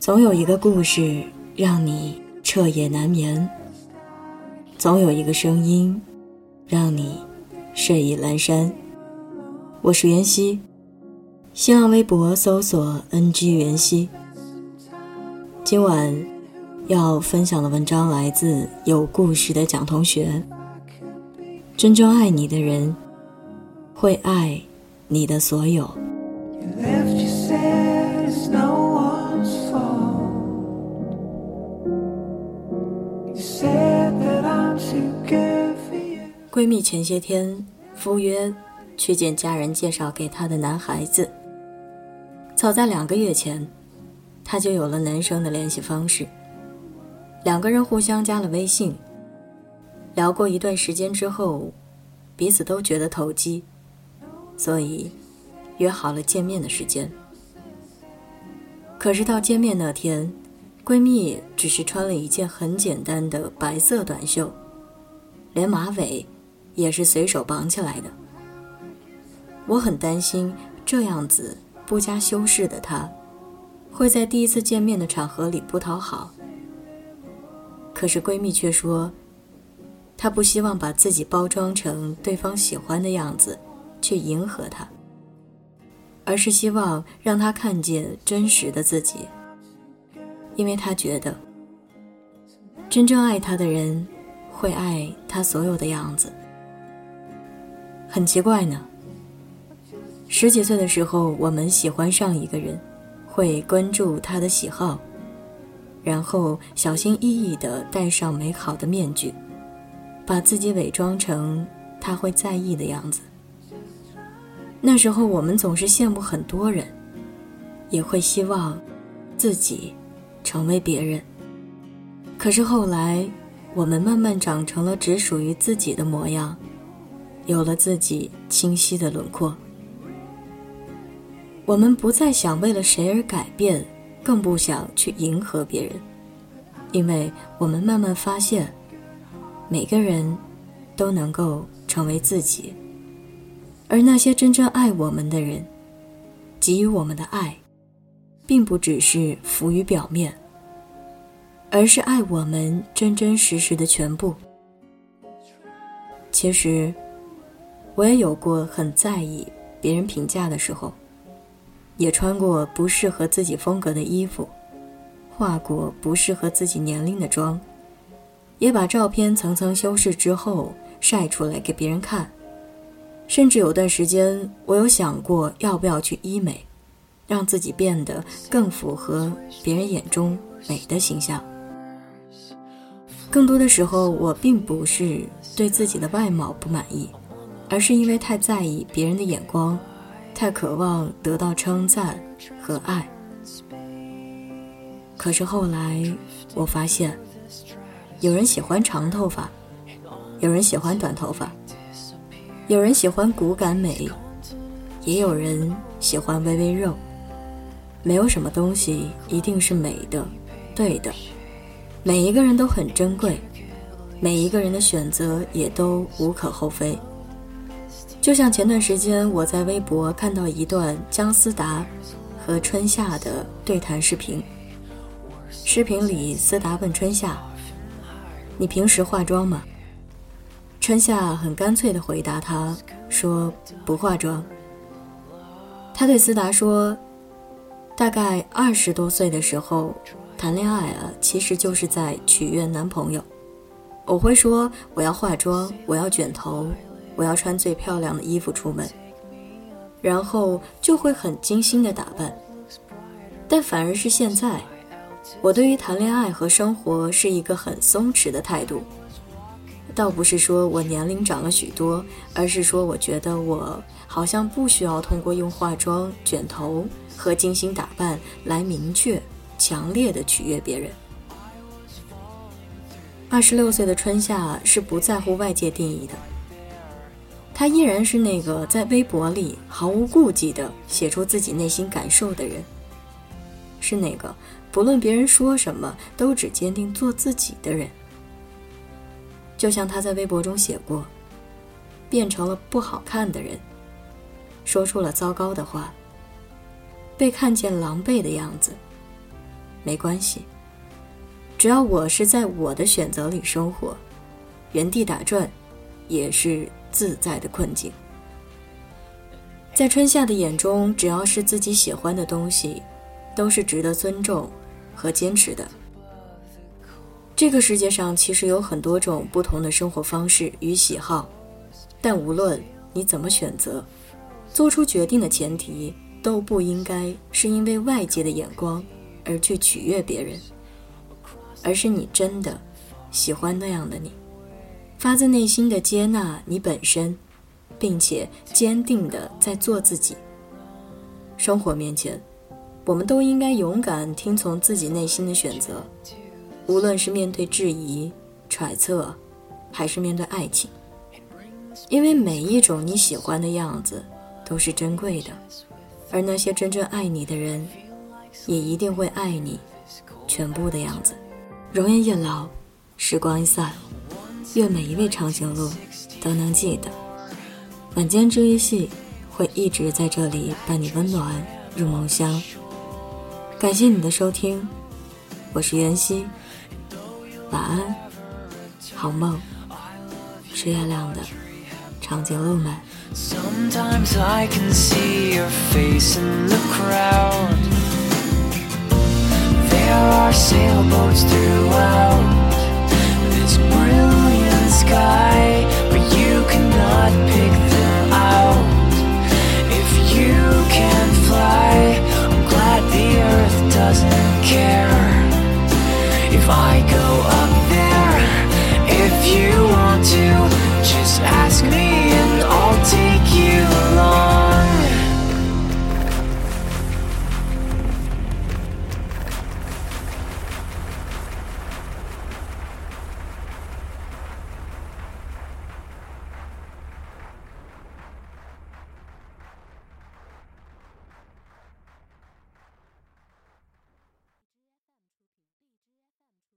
总有一个故事让你彻夜难眠，总有一个声音让你睡意阑珊。我是袁熙，新浪微博搜索 “ng 袁熙”。今晚要分享的文章来自有故事的蒋同学。真正爱你的人，会爱你的所有。闺蜜前些天赴约去见家人介绍给她的男孩子。早在两个月前，她就有了男生的联系方式。两个人互相加了微信，聊过一段时间之后，彼此都觉得投机，所以约好了见面的时间。可是到见面那天。闺蜜只是穿了一件很简单的白色短袖，连马尾也是随手绑起来的。我很担心这样子不加修饰的她，会在第一次见面的场合里不讨好。可是闺蜜却说，她不希望把自己包装成对方喜欢的样子去迎合他，而是希望让他看见真实的自己。因为她觉得，真正爱他的人，会爱他所有的样子。很奇怪呢。十几岁的时候，我们喜欢上一个人，会关注他的喜好，然后小心翼翼地戴上美好的面具，把自己伪装成他会在意的样子。那时候，我们总是羡慕很多人，也会希望自己。成为别人。可是后来，我们慢慢长成了只属于自己的模样，有了自己清晰的轮廓。我们不再想为了谁而改变，更不想去迎合别人，因为我们慢慢发现，每个人都能够成为自己，而那些真正爱我们的人，给予我们的爱。并不只是浮于表面，而是爱我们真真实实的全部。其实，我也有过很在意别人评价的时候，也穿过不适合自己风格的衣服，化过不适合自己年龄的妆，也把照片层层修饰之后晒出来给别人看。甚至有段时间，我有想过要不要去医美。让自己变得更符合别人眼中美的形象。更多的时候，我并不是对自己的外貌不满意，而是因为太在意别人的眼光，太渴望得到称赞和爱。可是后来，我发现，有人喜欢长头发，有人喜欢短头发，有人喜欢骨感美，也有人喜欢微微肉。没有什么东西一定是美的、对的，每一个人都很珍贵，每一个人的选择也都无可厚非。就像前段时间我在微博看到一段姜思达和春夏的对谈视频，视频里思达问春夏：“你平时化妆吗？”春夏很干脆地回答他说：“不化妆。”他对思达说。大概二十多岁的时候，谈恋爱啊，其实就是在取悦男朋友。我会说我要化妆，我要卷头，我要穿最漂亮的衣服出门，然后就会很精心的打扮。但反而是现在，我对于谈恋爱和生活是一个很松弛的态度。倒不是说我年龄长了许多，而是说我觉得我好像不需要通过用化妆、卷头。和精心打扮来明确、强烈的取悦别人。二十六岁的春夏是不在乎外界定义的，他依然是那个在微博里毫无顾忌的写出自己内心感受的人，是那个不论别人说什么都只坚定做自己的人。就像他在微博中写过：“变成了不好看的人，说出了糟糕的话。”被看见狼狈的样子，没关系，只要我是在我的选择里生活，原地打转，也是自在的困境。在春夏的眼中，只要是自己喜欢的东西，都是值得尊重和坚持的。这个世界上其实有很多种不同的生活方式与喜好，但无论你怎么选择，做出决定的前提都不应该是因为外界的眼光而去取悦别人，而是你真的喜欢那样的你，发自内心的接纳你本身。并且坚定的在做自己。生活面前，我们都应该勇敢听从自己内心的选择，无论是面对质疑、揣测，还是面对爱情，因为每一种你喜欢的样子都是珍贵的，而那些真正爱你的人，也一定会爱你全部的样子。容颜易老，时光一散，愿每一位长颈鹿都能记得。晚间治愈系会一直在这里伴你温暖入梦乡。感谢你的收听，我是袁熙，晚安，好梦，吃月亮的长颈鹿们。sky, but you cannot pick